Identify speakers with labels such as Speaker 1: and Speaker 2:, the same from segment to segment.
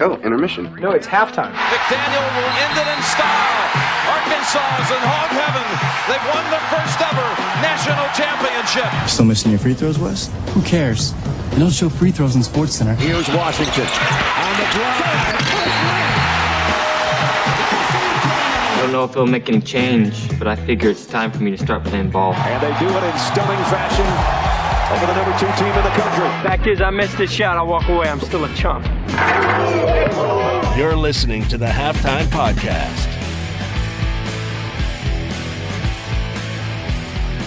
Speaker 1: Oh, intermission.
Speaker 2: No, it's halftime.
Speaker 3: McDaniel will end it in style. Arkansas is in hog heaven. They've won the first ever national championship.
Speaker 4: Still missing your free throws, Wes? Who cares? They don't show free throws in Sports Center.
Speaker 5: Here's Washington on the drive.
Speaker 6: I don't know if it'll make any change, but I figure it's time for me to start playing ball.
Speaker 5: And they do it in stunning fashion over the number two team in the country.
Speaker 2: Fact is, I missed this shot. I walk away. I'm still a chump.
Speaker 7: You're listening to the Halftime Podcast.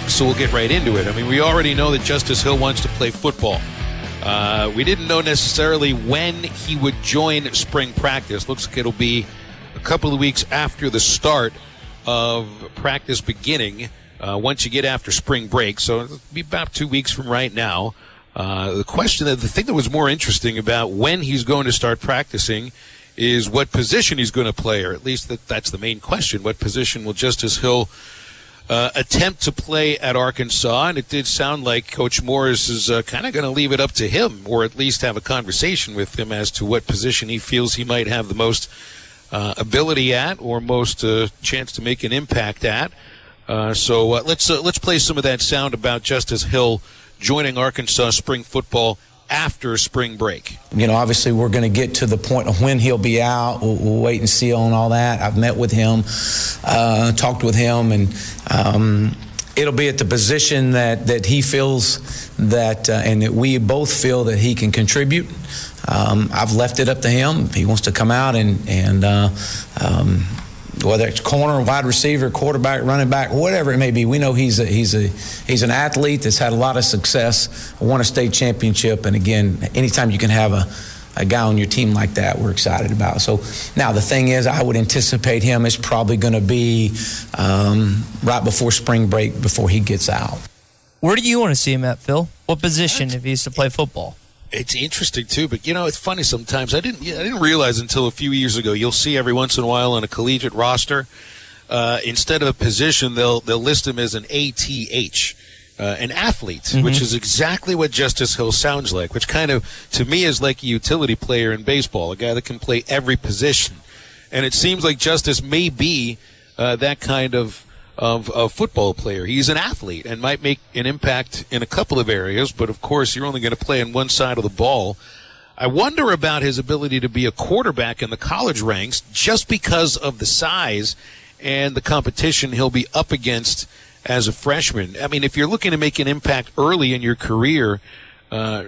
Speaker 8: So we'll get right into it. I mean, we already know that Justice Hill wants to play football. Uh, we didn't know necessarily when he would join spring practice. Looks like it'll be a couple of weeks after the start of practice beginning. Uh, once you get after spring break, so it'll be about two weeks from right now. Uh, the question, that the thing that was more interesting about when he's going to start practicing is what position he's going to play, or at least that, that's the main question. What position will Justice Hill uh, attempt to play at Arkansas? And it did sound like Coach Morris is uh, kind of going to leave it up to him, or at least have a conversation with him as to what position he feels he might have the most uh, ability at, or most uh, chance to make an impact at. Uh, so uh, let's let's play some of that sound about Justice Hill joining Arkansas spring football after spring break.
Speaker 9: You know, obviously, we're going to get to the point of when he'll be out. We'll, we'll wait and see on all that. I've met with him, uh, talked with him, and um, it'll be at the position that, that he feels that, uh, and that we both feel that he can contribute. Um, I've left it up to him. He wants to come out and, and uh, um, whether it's corner, wide receiver, quarterback, running back, whatever it may be. We know he's a, he's a he's an athlete that's had a lot of success, won a state championship, and again, anytime you can have a a guy on your team like that, we're excited about. So now the thing is, I would anticipate him is probably going to be um, right before spring break before he gets out.
Speaker 10: Where do you want to see him at, Phil? What position if he used to play football?
Speaker 8: It's interesting too, but you know it's funny sometimes. I didn't I didn't realize until a few years ago. You'll see every once in a while on a collegiate roster, uh, instead of a position, they'll they'll list him as an ATH. Uh, an athlete,
Speaker 10: Mm-hmm.
Speaker 8: which is exactly what Justice Hill sounds like, which kind of, to me, is like a utility player in baseball, a guy that can play every position. And it seems like Justice may be uh, that kind of, of, a football player. He's an athlete and might make an impact in a couple of areas, but of course, you're only going to play on one side of the ball. I wonder about his ability to be a quarterback in the college ranks just because of the size and the competition he'll be up against as a freshman. I mean, if you're looking to make an impact early in your career, uh,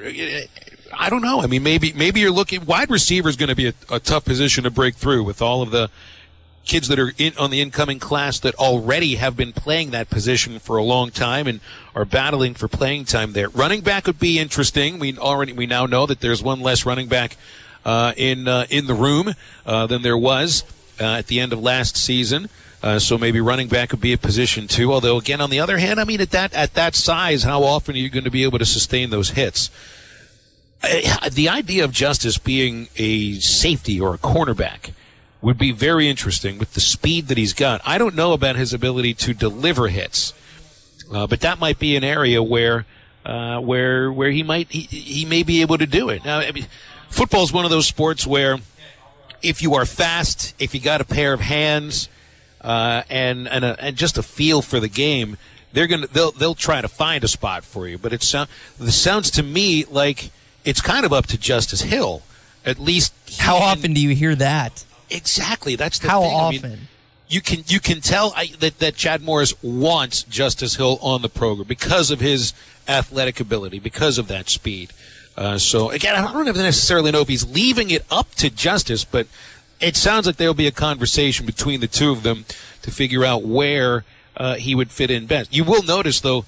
Speaker 8: I don't know. I mean, maybe maybe you're looking wide receiver is going to be a, a tough position to break through with all of the kids that are in, on the incoming class that already have been playing that position for a long time and are battling for playing time there. Running back would be interesting. We already we now know that there's one less running back uh, in uh, in the room uh, than there was uh, at the end of last season. Uh, so maybe running back would be a position too. Although again, on the other hand, I mean at that at that size, how often are you going to be able to sustain those hits? Uh, the idea of Justice being a safety or a cornerback would be very interesting with the speed that he's got. I don't know about his ability to deliver hits, uh, but that might be an area where uh, where where he might he, he may be able to do it. Now, I mean, football is one of those sports where if you are fast, if you got a pair of hands, uh, and and, a, and just a feel for the game, they're gonna they'll they'll try to find a spot for you. But it sounds this sounds to me like it's kind of up to Justice Hill. At least
Speaker 10: How often do you hear that?
Speaker 8: Exactly. That's the
Speaker 10: How
Speaker 8: thing. I mean,
Speaker 10: often?
Speaker 8: you can you can tell I, that that Chad Morris wants Justice Hill on the program because of his athletic ability, because of that speed. Uh, so again, I don't necessarily know if he's leaving it up to Justice, but it sounds like there'll be a conversation between the two of them to figure out where uh, he would fit in best. You will notice though,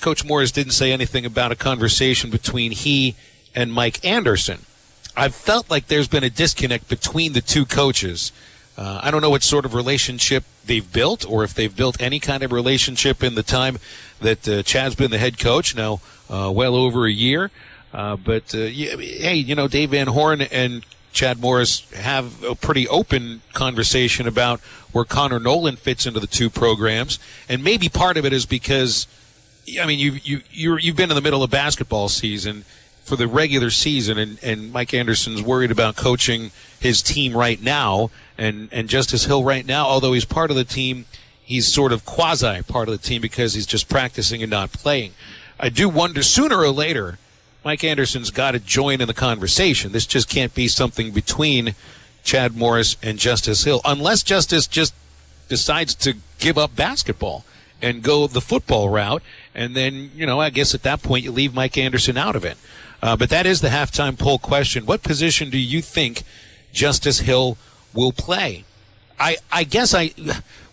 Speaker 8: Coach Morris didn't say anything about a conversation between he and Mike Anderson. I've felt like there's been a disconnect between the two coaches. Uh, I don't know what sort of relationship they've built, or if they've built any kind of relationship in the time that uh, Chad's been the head coach now, uh, well over a year. Uh, but uh, hey, you know, Dave Van Horn and Chad Morris have a pretty open conversation about where Connor Noland fits into the two programs, and maybe part of it is because, I mean, you you you've been in the middle of basketball season for the regular season, and, and Mike Anderson's worried about coaching his team right now, and, and Justice Hill right now, although he's part of the team, he's sort of quasi part of the team because he's just practicing and not playing. I do wonder sooner or later, Mike Anderson's got to join in the conversation. This just can't be something between Chad Morris and Justice Hill, unless Justice just decides to give up basketball and go the football route. And then, you know, I guess at that point you leave Mike Anderson out of it. Uh, but that is the halftime poll question. What position do you think Justice Hill will play? I, I guess I,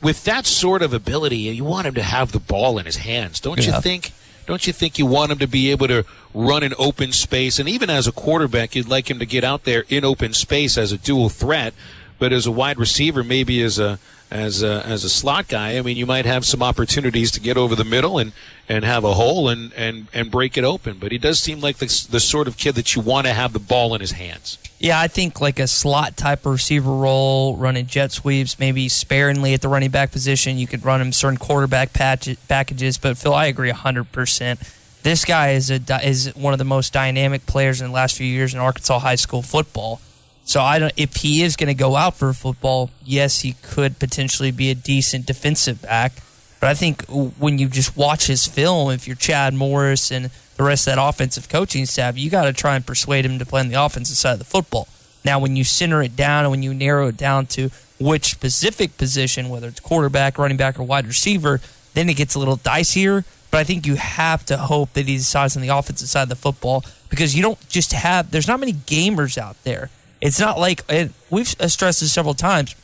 Speaker 8: with that sort of ability, you want him to have the ball in his hands, don't
Speaker 10: Yeah.
Speaker 8: you think? Don't you think you want him to be able to run in open space? And even as a quarterback, you'd like him to get out there in open space as a dual threat. But as a wide receiver, maybe as a as a, as a slot guy, I mean, you might have some opportunities to get over the middle and, and have a hole and, and, and break it open. But he does seem like the, the sort of kid that you want to have the ball in his hands.
Speaker 10: Yeah, I think like a slot type receiver role, running jet sweeps, maybe sparingly at the running back position. You could run him certain quarterback packages. But Phil, I agree 100%. This guy is a is one of the most dynamic players in the last few years in Arkansas high school football. So I don't. If he is going to go out for football, yes, he could potentially be a decent defensive back. But I think when you just watch his film, if you're Chad Morris and the rest of that offensive coaching staff, you got to try and persuade him to play on the offensive side of the football. Now, when you center it down and when you narrow it down to which specific position, whether it's quarterback, running back, or wide receiver, then it gets a little dicier. But I think you have to hope that he decides on the offensive side of the football because you don't just have, there's not many gamers out there. It's not like, we've stressed this several times,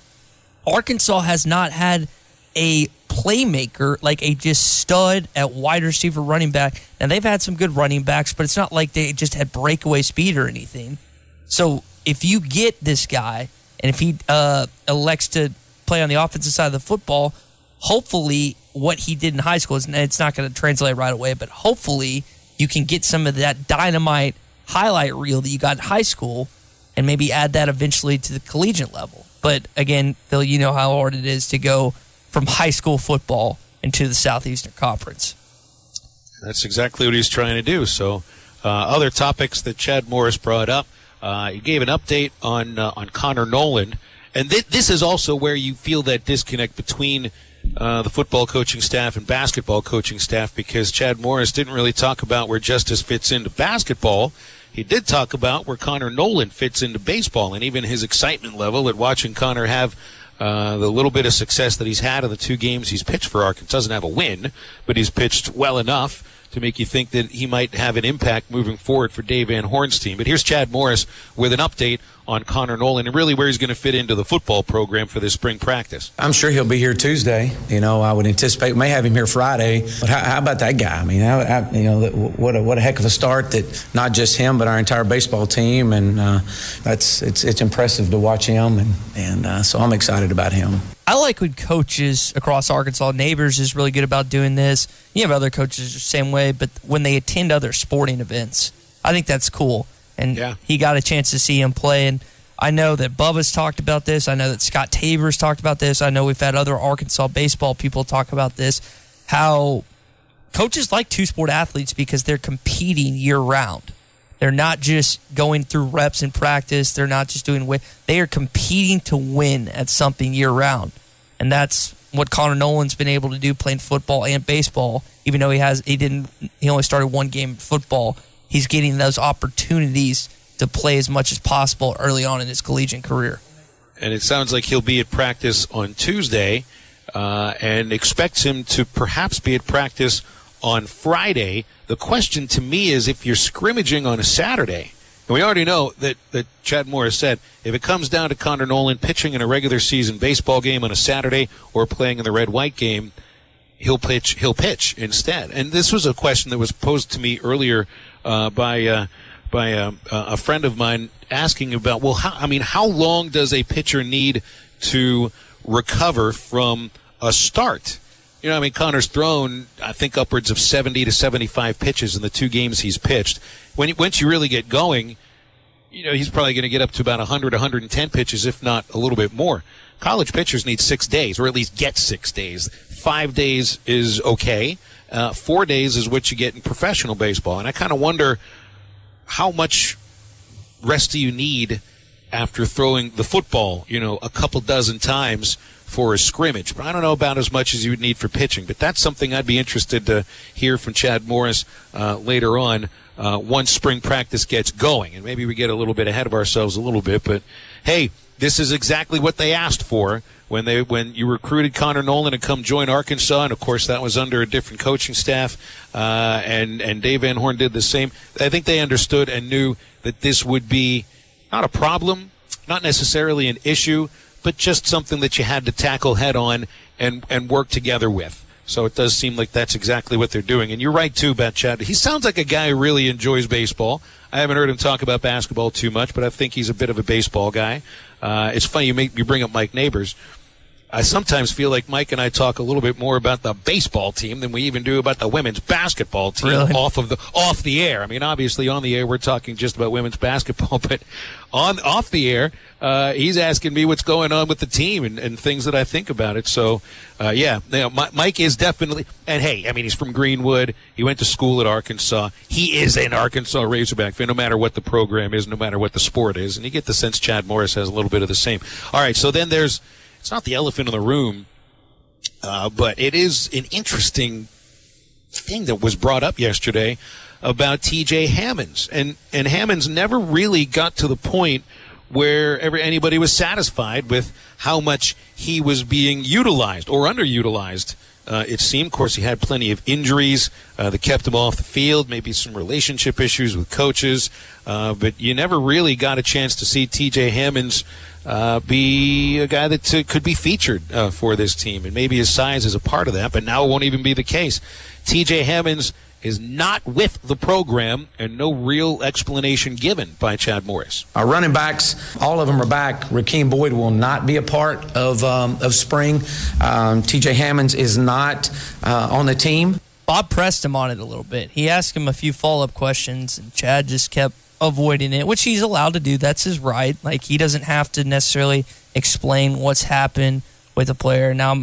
Speaker 10: Arkansas has not had a playmaker, like a just stud at wide receiver running back. And they've had some good running backs, but it's not like they just had breakaway speed or anything. So if you get this guy, and if he uh, elects to play on the offensive side of the football, hopefully what he did in high school is it's not going to translate right away, but hopefully you can get some of that dynamite highlight reel that you got in high school and maybe add that eventually to the collegiate level. But again, Phil, you know how hard it is to go from high school football into the Southeastern Conference.
Speaker 8: That's exactly what he's trying to do. So, uh, other topics that Chad Morris brought up, uh, he gave an update on uh, on Connor Noland, and th- this is also where you feel that disconnect between uh, the football coaching staff and basketball coaching staff because Chad Morris didn't really talk about where Justice fits into basketball. He did talk about where Connor Noland fits into baseball, and even his excitement level at watching Connor have uh, the little bit of success that he's had in the two games he's pitched for Arkansas. Doesn't have a win, but he's pitched well enough to make you think that he might have an impact moving forward for Dave Van Horn's team. But here's Chad Morris with an update on Connor Noland and really where he's going to fit into the football program for this spring practice.
Speaker 9: I'm sure he'll be here Tuesday. You know, I would anticipate may have him here Friday. But how, how about that guy? I mean, how, how, you know, what a, what a heck of a start that not just him but our entire baseball team, and uh, that's it's it's impressive to watch him, and and uh, so I'm excited about him.
Speaker 10: I like when coaches across Arkansas, Neighbors is really good about doing this. You have other coaches the same way, but when they attend other sporting events, I think that's cool. And
Speaker 8: Yeah.
Speaker 10: he got a chance to see him play. And I know that Bubba's talked about this. I know that Scott Tabor's talked about this. I know we've had other Arkansas baseball people talk about this. How coaches like two sport athletes because they're competing year round. They're not just going through reps in practice. They're not just doing win. They are competing to win at something year round, and that's what Connor Noland's been able to do playing football and baseball. Even though he has, he didn't, he only started one game football. He's getting those opportunities to play as much as possible early on in his collegiate career.
Speaker 8: and it sounds like he'll be at practice on Tuesday, uh, and expects him to perhaps be at practice on Friday. The question to me is if you're scrimmaging on a Saturday, and we already know that, that Chad Morris said if it comes down to Connor Noland pitching in a regular season baseball game on a Saturday or playing in the red white game, he'll pitch he'll pitch instead. And this was a question that was posed to me earlier uh, by uh, by a, a friend of mine asking about well, how, I mean, how long does a pitcher need to recover from a start? You know, I mean, Connor's thrown, I think, upwards of 70 to 75 pitches in the two games he's pitched. When once you really get going, you know, he's probably going to get up to about 100, 110 pitches, if not a little bit more. College pitchers need six days, or at least get six days. Five days is okay. Uh, four days is what you get in professional baseball. And I kind of wonder how much rest do you need after throwing the football, you know, a couple dozen times for a scrimmage? But I don't know about as much as you would need for pitching. But that's something I'd be interested to hear from Chad Morris uh, later on uh, once spring practice gets going. And maybe we get a little bit ahead of ourselves a little bit. But hey, this is exactly what they asked for when they when you recruited Connor Noland to come join Arkansas, and of course that was under a different coaching staff, uh, and and Dave Van Horn did the same. I think they understood and knew that this would be not a problem, not necessarily an issue, but just something that you had to tackle head on and and work together with. So it does seem like that's exactly what they're doing. And you're right too about Chad. He sounds like a guy who really enjoys baseball. I haven't heard him talk about basketball too much, but I think he's a bit of a baseball guy. Uh, it's funny you make you bring up Mike Neighbors. I sometimes feel like Mike and I talk a little bit more about the baseball team than we even do about the women's basketball team
Speaker 10: Really?
Speaker 8: off of the off the air. I mean, obviously on the air we're talking just about women's basketball, but on off the air, uh, he's asking me what's going on with the team and, and things that I think about it. So, uh, yeah, you know, Mi- Mike is definitely. And hey, I mean, he's from Greenwood. He went to school at Arkansas. He is an Arkansas Razorback fan, no matter what the program is, no matter what the sport is. And you get the sense Chad Morris has a little bit of the same. All right, so then there's. It's not the elephant in the room, uh, but it is an interesting thing that was brought up yesterday about TJ Hammonds. And and Hammonds never really got to the point where ever anybody was satisfied with how much he was being utilized or underutilized. Uh, it seemed, of course, he had plenty of injuries uh, that kept him off the field, maybe some relationship issues with coaches, uh, but you never really got a chance to see TJ Hammonds uh, be a guy that uh, could be featured uh, for this team, and maybe his size is a part of that. But now it won't even be the case. T.J. Hammonds is not with the program, and no real explanation given by Chad Morris.
Speaker 9: Our running backs, all of them are back. Rakeem Boyd will not be a part of um, of spring. Um, T.J. Hammonds is not uh, on the team.
Speaker 10: Bob pressed him on it a little bit. He asked him a few follow up questions, and Chad just kept avoiding it, which he's allowed to do. That's his right. Like he doesn't have to necessarily explain what's happened with a player. Now,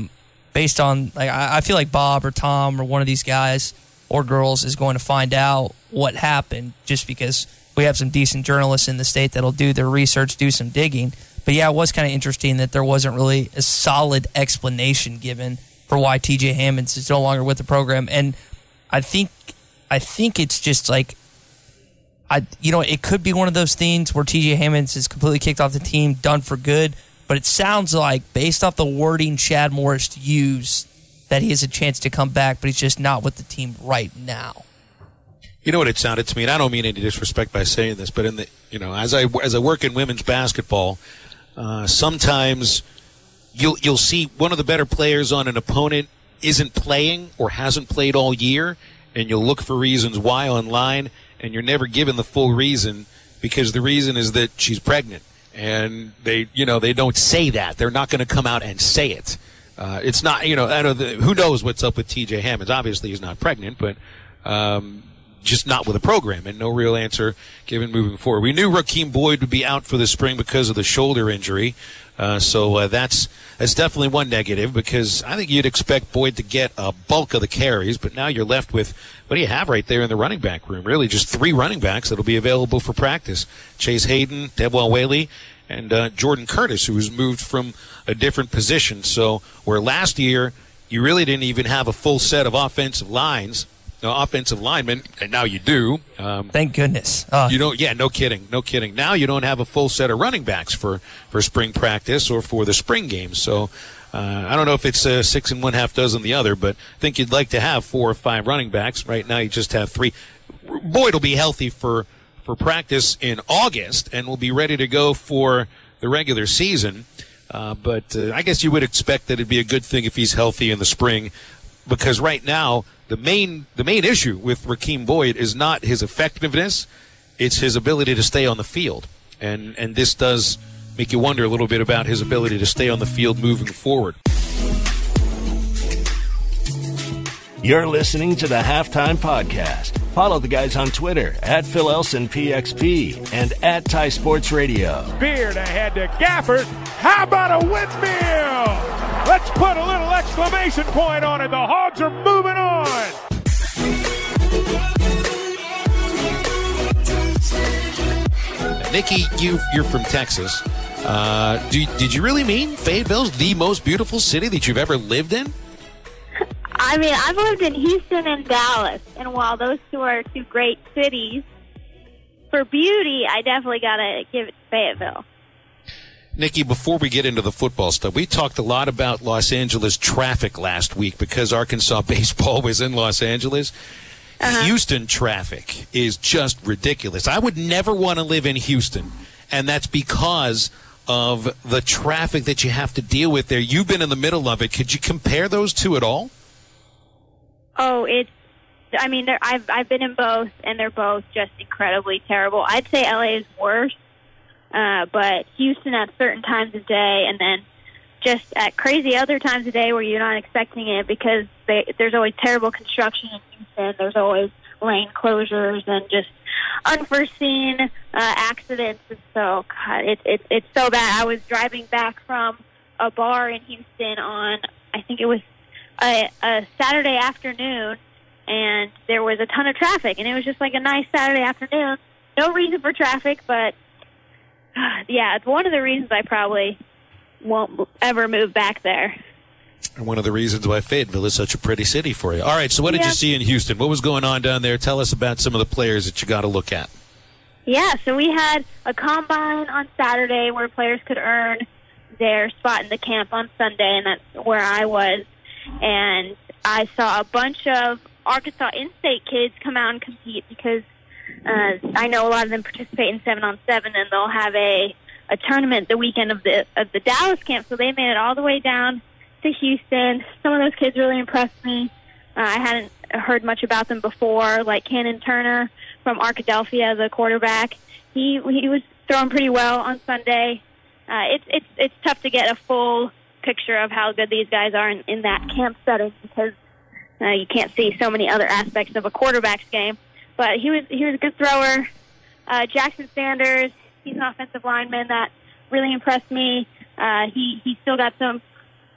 Speaker 10: based on like I I feel like Bob or Tom or one of these guys or girls is going to find out what happened just because we have some decent journalists in the state that'll do their research, do some digging. But yeah, it was kind of interesting that there wasn't really a solid explanation given for why TJ Hammonds is no longer with the program. And I think I think it's just like I you know, it could be one of those things where TJ Hammonds is completely kicked off the team, done for good. But it sounds like based off the wording Chad Morris used that he has a chance to come back, but he's just not with the team right now.
Speaker 8: You know what it sounded to me, and I don't mean any disrespect by saying this, but in the you know as I as I work in women's basketball, uh, sometimes you'll you'll see one of the better players on an opponent isn't playing or hasn't played all year, and you'll look for reasons why online, and you're never given the full reason because the reason is that she's pregnant, and they you know they don't say that they're not going to come out and say it. Uh, it's not you know who knows what's up with T.J. Hammonds. Obviously, he's not pregnant, but. Um, just not with a program and no real answer given moving forward. We knew Rakeem Boyd would be out for the spring because of the shoulder injury. Uh, so uh, that's that's definitely one negative because I think you'd expect Boyd to get a bulk of the carries, but now you're left with what do you have right there in the running back room? Really, just three running backs that'll be available for practice: Chase Hayden, Devwah Whaley, and uh, Jordan Curtis, who was moved from a different position. So where last year you really didn't even have a full set of offensive lines no, offensive linemen, and now you do. Um,
Speaker 10: Thank goodness. Uh,
Speaker 8: you don't. Yeah, no kidding, no kidding. Now you don't have a full set of running backs for for spring practice or for the spring games. So uh, I don't know if it's uh, six and one half dozen the other, but I think you'd like to have four or five running backs. Right now you just have three. Boyd will be healthy for for practice in August and will be ready to go for the regular season. Uh, but uh, I guess you would expect that it'd be a good thing if he's healthy in the spring, because right now the main the main issue with Rakeem Boyd is not his effectiveness; it's his ability to stay on the field, and and this does make you wonder a little bit about his ability to stay on the field moving forward.
Speaker 7: You're listening to the Halftime Podcast. Follow the guys on Twitter at Phil Elson PXP and at Tye Sports Radio.
Speaker 1: Beard ahead to Gafford. How about a windmill? Let's put a little exclamation point on it. The Hogs are moving on.
Speaker 8: Nikki, you you're from Texas. Uh, do, did you really mean Fayetteville's the most beautiful city that you've ever lived in?
Speaker 11: I mean, I've lived in Houston and Dallas, and while those two are two great cities, for beauty, I definitely got to give it to Fayetteville.
Speaker 8: Nikki, before we get into the football stuff, we talked a lot about Los Angeles traffic last week because Arkansas baseball was in Los Angeles. Uh-huh. Houston traffic is just ridiculous. I would never want to live in Houston, and that's because of the traffic that you have to deal with there. You've been in the middle of it. Could you compare those two at all?
Speaker 11: Oh, it's. I mean, I've I've been in both, and they're both just incredibly terrible. I'd say LA is worse, uh, but Houston at certain times of day, and then just at crazy other times of day where you're not expecting it because they, there's always terrible construction in Houston. There's always lane closures and just unforeseen uh, accidents. And so, God, it's it's so bad. I was driving back from a bar in Houston on I think it was a, a Saturday afternoon, and there was a ton of traffic, and it was just like a nice Saturday afternoon. No reason for traffic, but yeah, it's one of the reasons I probably won't ever move back there.
Speaker 8: And one of the reasons why Fayetteville is such a pretty city for you. All right, so what did yeah. you see in Houston? What was going on down there? Tell us about some of the players that you got to look at.
Speaker 11: Yeah, so we had a combine on Saturday where players could earn their spot in the camp on Sunday, and that's where I was. And I saw a bunch of Arkansas in-state kids come out and compete because uh, I know a lot of them participate in seven on seven, and they'll have a a tournament the weekend of the of the Dallas camp. So they made it all the way down to Houston. Some of those kids really impressed me. Uh, I hadn't heard much about them before, like Cannon Turner from Arkadelphia, the quarterback. He he was throwing pretty well on Sunday. Uh, it's it's it's tough to get a full picture of how good these guys are in, in that camp setting because uh, you can't see so many other aspects of a quarterback's game. But he was he was a good thrower. Uh, Jackson Sanders, he's an offensive lineman that really impressed me. Uh, he he still got some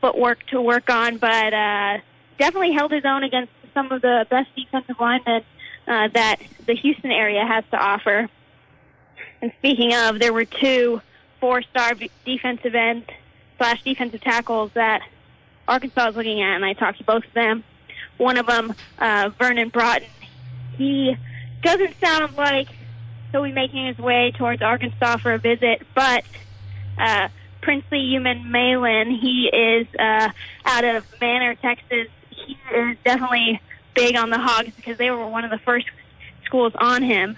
Speaker 11: footwork to work on, but uh, definitely held his own against some of the best defensive linemen uh, that the Houston area has to offer. And speaking of, there were two four-star defensive ends slash defensive tackles that Arkansas is looking at, and I talked to both of them. One of them, uh, Vernon Broughton, he doesn't sound like he'll be making his way towards Arkansas for a visit, but uh, Princely Umanmielen, he is uh, out of Manor, Texas. He is definitely big on the Hogs because they were one of the first schools on him,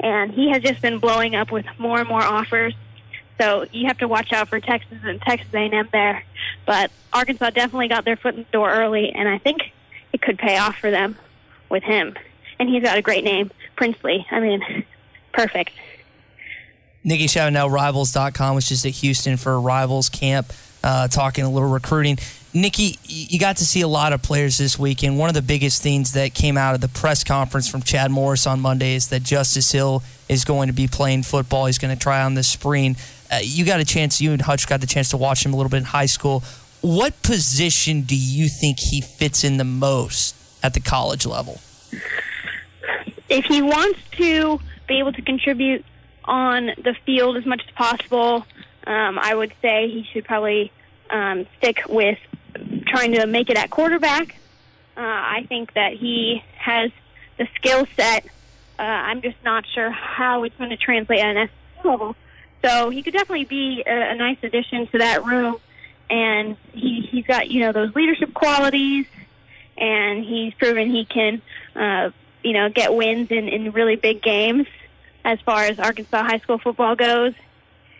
Speaker 11: and he has just been blowing up with more and more offers. So you have to watch out for Texas and Texas A&M there. But Arkansas definitely got their foot in the door early, and I think it could pay off for them with him. And he's got a great name, Princely. I mean, perfect.
Speaker 10: Nikki out Rivals.com, which just at Houston for Rivals Camp, uh, talking a little recruiting. Nikki, you got to see a lot of players this weekend. One of the biggest things that came out of the press conference from Chad Morris on Monday is that Justice Hill is going to be playing football. He's going to try on this spring. Uh, you got a chance, you and Hutch got the chance to watch him a little bit in high school. What position do you think he fits in the most at the college level?
Speaker 11: If he wants to be able to contribute on the field as much as possible, um, I would say he should probably um, stick with trying to make it at quarterback. Uh, I think that he has the skill set. Uh, I'm just not sure how it's going to translate at an SEC level. So he could definitely be a, a nice addition to that room. And he, he's got, you know, those leadership qualities. And he's proven he can, uh, you know, get wins in, in really big games as far as Arkansas high school football goes.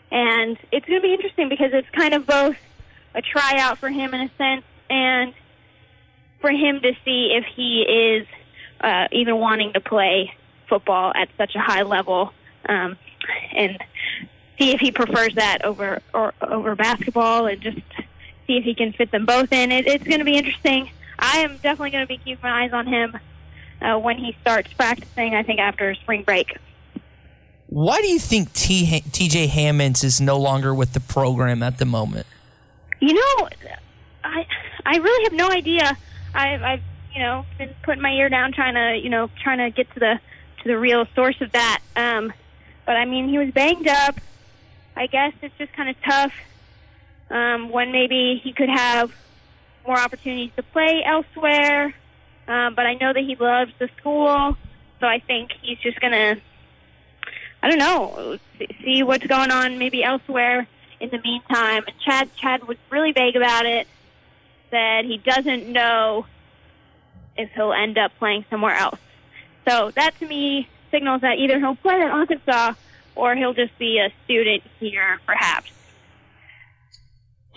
Speaker 11: And it's going to be interesting because it's kind of both a tryout for him in a sense and for him to see if he is uh, even wanting to play football at such a high level. Um, and see if he prefers that over or over basketball, and just see if he can fit them both in. It, it's going to be interesting. I am definitely going to be keeping my eyes on him uh, when he starts practicing. I think after spring break.
Speaker 10: Why do you think T- TJ Hammonds is no longer with the program at the moment?
Speaker 11: You know, I I really have no idea. I've, I've you know been putting my ear down trying to you know trying to get to the to the real source of that. Um, but I mean, he was banged up. I guess it's just kind of tough um, when maybe he could have more opportunities to play elsewhere. Um, but I know that he loves the school, so I think he's just gonna, I don't know, see what's going on maybe elsewhere in the meantime. And Chad, Chad was really vague about it. Said he doesn't know if he'll end up playing somewhere else. So that to me signals that either he'll play at Arkansas or he'll just be a student here, perhaps.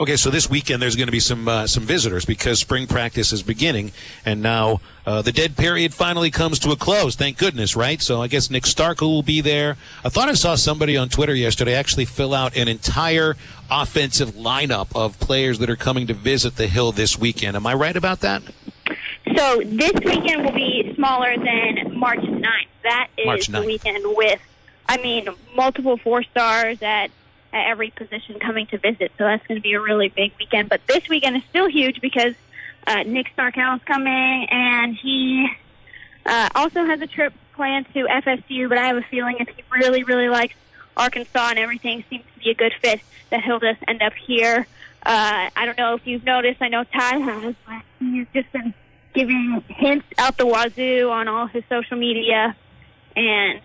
Speaker 8: Okay, so this weekend there's going to be some uh, some visitors because spring practice is beginning, and now uh, the dead period finally comes to a close. Thank goodness, right? So I guess Nick Starkel will be there. I thought I saw somebody on Twitter yesterday actually fill out an entire offensive lineup of players that are coming to visit the Hill this weekend. Am I right about that?
Speaker 11: So this weekend will be smaller than March 9th. That is
Speaker 8: March
Speaker 11: the weekend with, I mean, multiple four stars at, at every position coming to visit. So that's going to be a really big weekend. But this weekend is still huge because uh, Nick Starkel is coming, and he uh, also has a trip planned to FSU. But I have a feeling if he really, really likes Arkansas and everything seems to be a good fit, that he'll just end up here. Uh, I don't know if you've noticed. I know Tye has, but he's just been giving hints out the wazoo on all his social media, and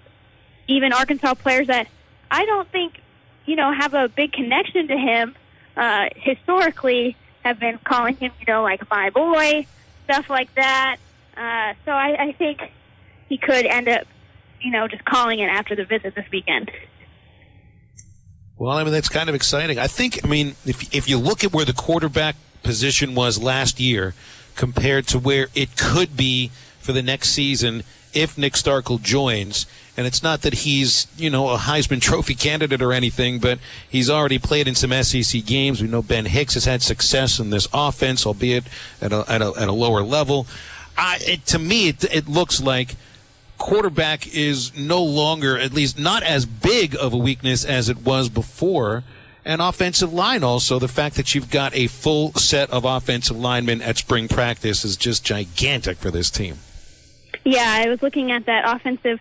Speaker 11: even Arkansas players that I don't think you know have a big connection to him uh, historically have been calling him you know like my boy, stuff like that. Uh, so I, I think he could end up you know just calling it after the visit this weekend.
Speaker 8: Well, I mean that's kind of exciting. I think. I mean, if if you look at where the quarterback position was last year compared to where it could be for the next season if Nick Starkel joins, and it's not that he's you know a Heisman Trophy candidate or anything, but he's already played in some SEC games. We know Ben Hicks has had success in this offense, albeit at a at a, at a lower level. I, it, to me, it, it looks like quarterback is no longer, at least not as big of a weakness as it was before. And offensive line also, the fact that you've got a full set of offensive linemen at spring practice is just gigantic for this team.
Speaker 11: Yeah, I was looking at that offensive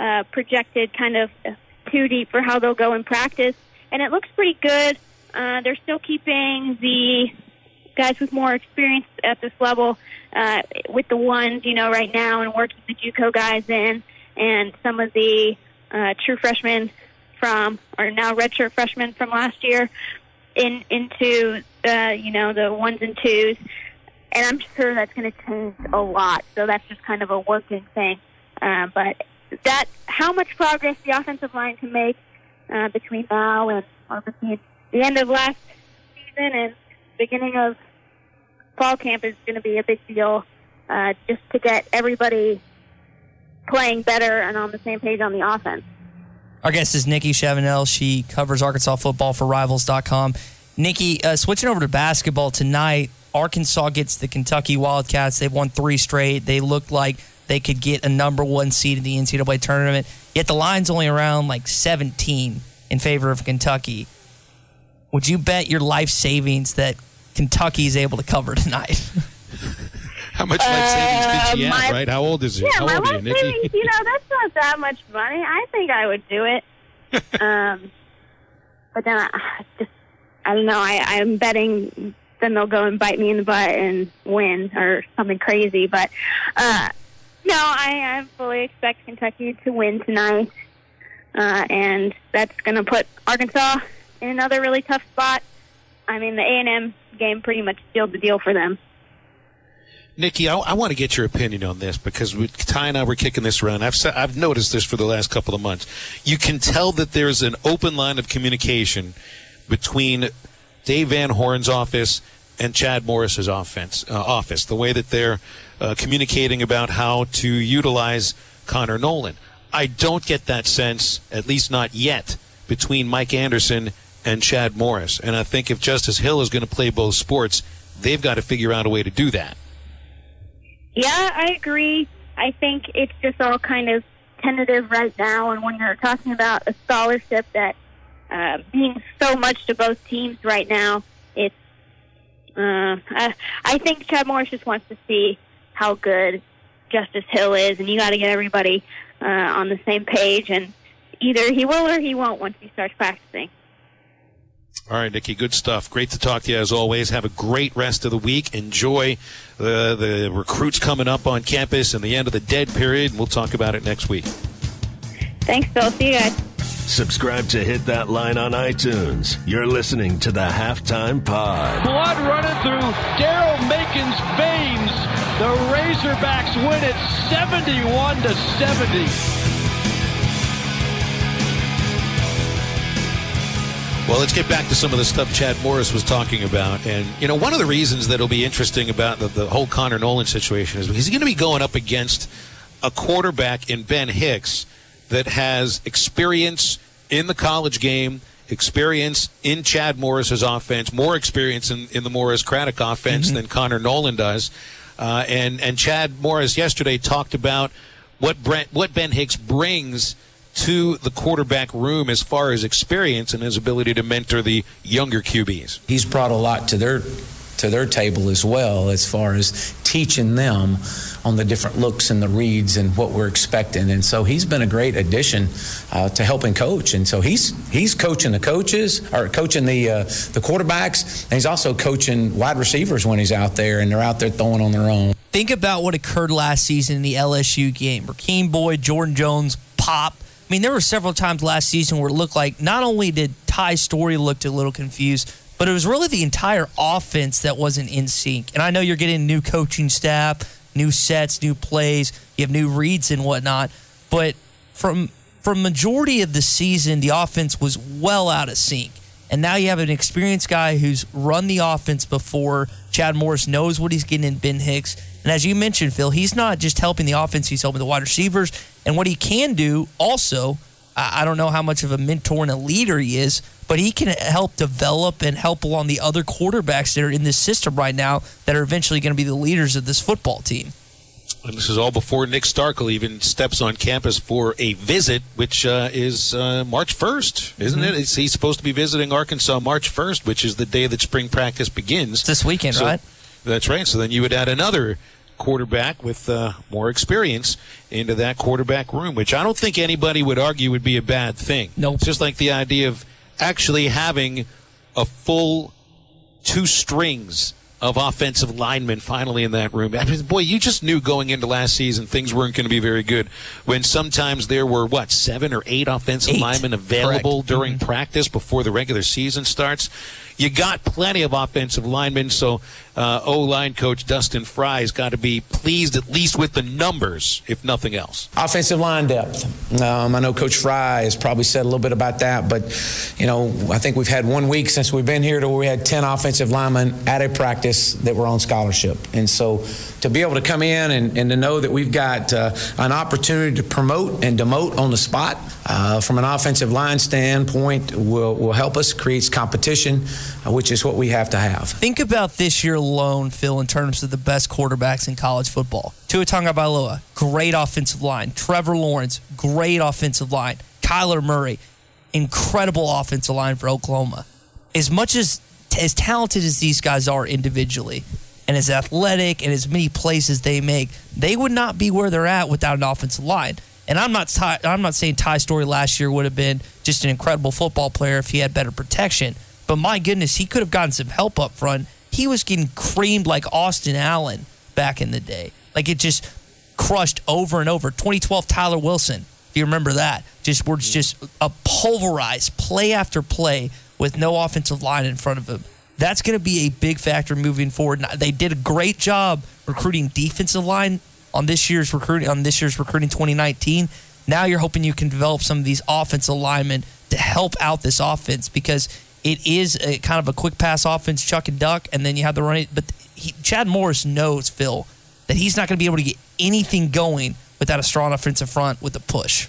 Speaker 11: uh, projected kind of two deep for how they'll go in practice, and it looks pretty good. Uh, they're still keeping the guys with more experience at this level uh, with the ones, you know, right now, and working the JUCO guys in, and some of the uh, true freshmen from, or now redshirt freshmen from last year, in into uh, you know the ones and twos and I'm sure that's going to change a lot. So that's just kind of a working thing. Uh, but that how much progress the offensive line can make uh, between now and or between the end of last season and beginning of fall camp is going to be a big deal. Uh, just to get everybody playing better and on the same page on the offense.
Speaker 10: Our guest is Nikki Chavanelle. She covers Arkansas football for Rivals.com. Nikki, uh, switching over to basketball tonight, Arkansas gets the Kentucky Wildcats. They've won three straight. They looked like they could get a number one seed in the NCAA tournament. Yet the line's only around like 17 in favor of Kentucky. Would you bet your life savings that Kentucky is able to cover tonight?
Speaker 8: How much life savings did she
Speaker 11: Uh,
Speaker 8: have,
Speaker 11: my-
Speaker 8: right? How old is he?
Speaker 11: Yeah,
Speaker 8: How
Speaker 11: my
Speaker 8: old are you,
Speaker 11: life
Speaker 8: Nikki?
Speaker 11: savings, you know, that's not that much money. I think I would do it. um, but then I just, I don't know. I, I'm betting then they'll go and bite me in the butt and win or something crazy. But uh, no, I, I fully expect Kentucky to win tonight, uh, and that's going to put Arkansas in another really tough spot. I mean, the A and M game pretty much sealed the deal for them.
Speaker 8: Nikki, I, I want to get your opinion on this because we, Tye and I were kicking this around. I've I've noticed this for the last couple of months. You can tell that there's an open line of communication between Dave Van Horn's office and Chad Morris's offense uh, office. The way that they're uh, communicating about how to utilize Connor Noland. I don't get that sense, at least not yet, between Mike Anderson and Chad Morris. And I think if Justice Hill is going to play both sports, they've got to figure out a way to do that.
Speaker 11: Yeah, I agree. I think it's just all kind of tentative right now. And when you're talking about a scholarship that uh, means so much to both teams right now. Uh, I, I think Chad Morris just wants to see how good Justice Hill is, and you got to get everybody uh, on the same page. And either he will or he won't once he starts practicing.
Speaker 8: All right, Nikki, good stuff. Great to talk to you as always. Have a great rest of the week. Enjoy the, the recruits coming up on campus and the end of the dead period. We'll talk about it next week.
Speaker 11: Thanks, Phil. See you guys.
Speaker 7: Subscribe to Hit That Line on iTunes. You're listening to the Halftime Pod.
Speaker 3: Blood running through Daryl Macon's veins. The Razorbacks win it 71 to 70.
Speaker 8: Well, let's get back to some of the stuff Chad Morris was talking about. And, you know, one of the reasons that'll be interesting about the, the whole Connor Noland situation is because he's going to be going up against a quarterback in Ben Hicks that has experience in the college game, experience in Chad Morris's offense, more experience in, in the Morris Craddock offense mm-hmm. than Connor Noland does. Uh, and, and Chad Morris yesterday talked about what Brent, what Ben Hicks brings – to the quarterback room as far as experience and his ability to mentor the younger QBs.
Speaker 9: He's brought a lot to their to their table as well as far as teaching them on the different looks and the reads and what we're expecting. And so he's been a great addition uh, to helping coach. And so he's he's coaching the coaches or coaching the uh, the quarterbacks, and he's also coaching wide receivers when he's out there and they're out there throwing on their own.
Speaker 10: Think about what occurred last season in the LSU game. Rakeem Boyd, Jordan Jones, pop I mean, there were several times last season where it looked like not only did Ty's Storey looked a little confused, but it was really the entire offense that wasn't in sync. And I know you're getting new coaching staff, new sets, new plays, you have new reads and whatnot, but from from majority of the season, the offense was well out of sync. And now you have an experienced guy who's run the offense before. Chad Morris knows what he's getting in Ben Hicks. And as you mentioned, Phil, he's not just helping the offense, he's helping the wide receivers. And what he can do also, I don't know how much of a mentor and a leader he is, but he can help develop and help along the other quarterbacks that are in this system right now that are eventually going to be the leaders of this football team.
Speaker 8: And this is all before Nick Starkel even steps on campus for a visit, which uh, is uh, March 1st, isn't mm-hmm. it? It's, he's supposed to be visiting Arkansas March 1st, which is the day that spring practice begins.
Speaker 10: this weekend,
Speaker 8: so,
Speaker 10: right?
Speaker 8: That's right. So then you would add another quarterback with uh, more experience into that quarterback room, which I don't think anybody would argue would be a bad thing.
Speaker 10: No, nope.
Speaker 8: It's just like the idea of actually having a full two strings of offensive linemen finally in that room. I mean, boy, you just knew going into last season things weren't going to be very good when sometimes there were, what, seven or eight offensive eight. linemen available Correct. during mm-hmm. practice before the regular season starts you got plenty of offensive linemen, so uh, O line coach Dustin Fry's got to be pleased at least with the numbers, if nothing else.
Speaker 9: Offensive line depth. Um, I know Coach Fry has probably said a little bit about that, but you know I think we've had one week since we've been here to where we had ten offensive linemen at a practice that were on scholarship, and so to be able to come in and, and to know that we've got uh, an opportunity to promote and demote on the spot. Uh, from an offensive line standpoint will, will help us creates competition uh, which is what we have to have.
Speaker 10: Think about this year alone phil in terms of the best quarterbacks in college football. Tua Tagovailoa, great offensive line. Trevor Lawrence great offensive line. Kyler Murray incredible offensive line for Oklahoma. As much as as talented as these guys are individually and as athletic and as many plays they make, they would not be where they're at without an offensive line. And I'm not I'm not saying Ty Storey last year would have been just an incredible football player if he had better protection, but my goodness, he could have gotten some help up front. He was getting creamed like Austin Allen back in the day. Like it just crushed over and over. 2012 Tyler Wilson, if you remember that, just was just a pulverized play after play with no offensive line in front of him that's going to be a big factor moving forward. They did a great job recruiting defensive line on this year's recruiting on this year's recruiting 2019. Now you're hoping you can develop some of these offensive linemen to help out this offense because it is a kind of a quick pass offense, chuck and duck, and then you have the running. But he, Chad Morris knows Phil that he's not going to be able to get anything going without a strong offensive front with a push.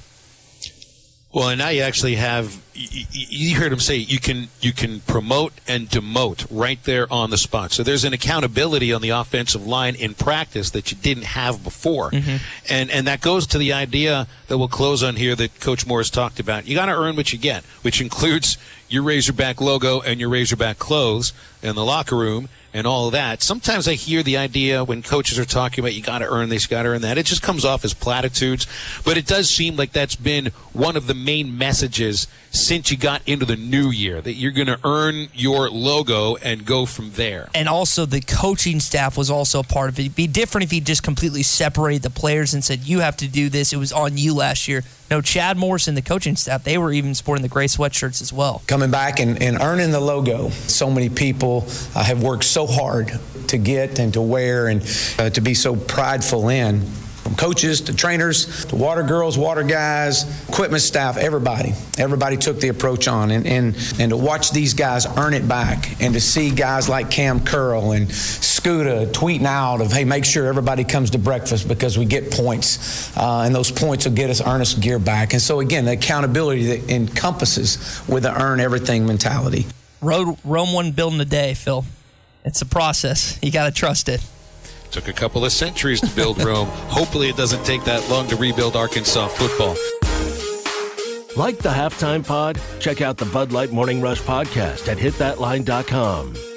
Speaker 8: Well, and now you actually have you heard him say you can you can promote and demote right there on the spot. So there's an accountability on the offensive line in practice that you didn't have before, mm-hmm. and and that goes to the idea that we'll close on here that Coach Morris talked about. You got to earn what you get, which includes your Razorback logo and your Razorback clothes in the locker room and all that. Sometimes I hear the idea when coaches are talking about you got to earn this, got to earn that. It just comes off as platitudes, but it does seem like that's been one of the main messages since you got into the new year that you're going to earn your logo and go from there.
Speaker 10: and also the coaching staff was also a part of it. It'd be different if he just completely separated the players and said, "You have to do this." It was on you last year. No, Chad Morris and the coaching staff, they were even sporting the gray sweatshirts as well.
Speaker 9: coming back and, and earning the logo. So many people uh, have worked so hard to get and to wear and uh, to be so prideful in. From coaches to trainers to water girls, water guys, equipment staff, everybody. Everybody took the approach on. And, and, and to watch these guys earn it back and to see guys like Cam Curl and Scoota tweeting out of, hey, make sure everybody comes to breakfast because we get points. Uh, and those points will get us earnest gear back. And so, again, the accountability that encompasses with the earn everything mentality.
Speaker 10: Road Rome one building a day, Phil. It's a process. You got to trust it.
Speaker 8: Took a couple of centuries to build Rome. Hopefully, it doesn't take that long to rebuild Arkansas football.
Speaker 7: Like the halftime pod? Check out the Bud Light Morning Rush podcast at hitthatline.com.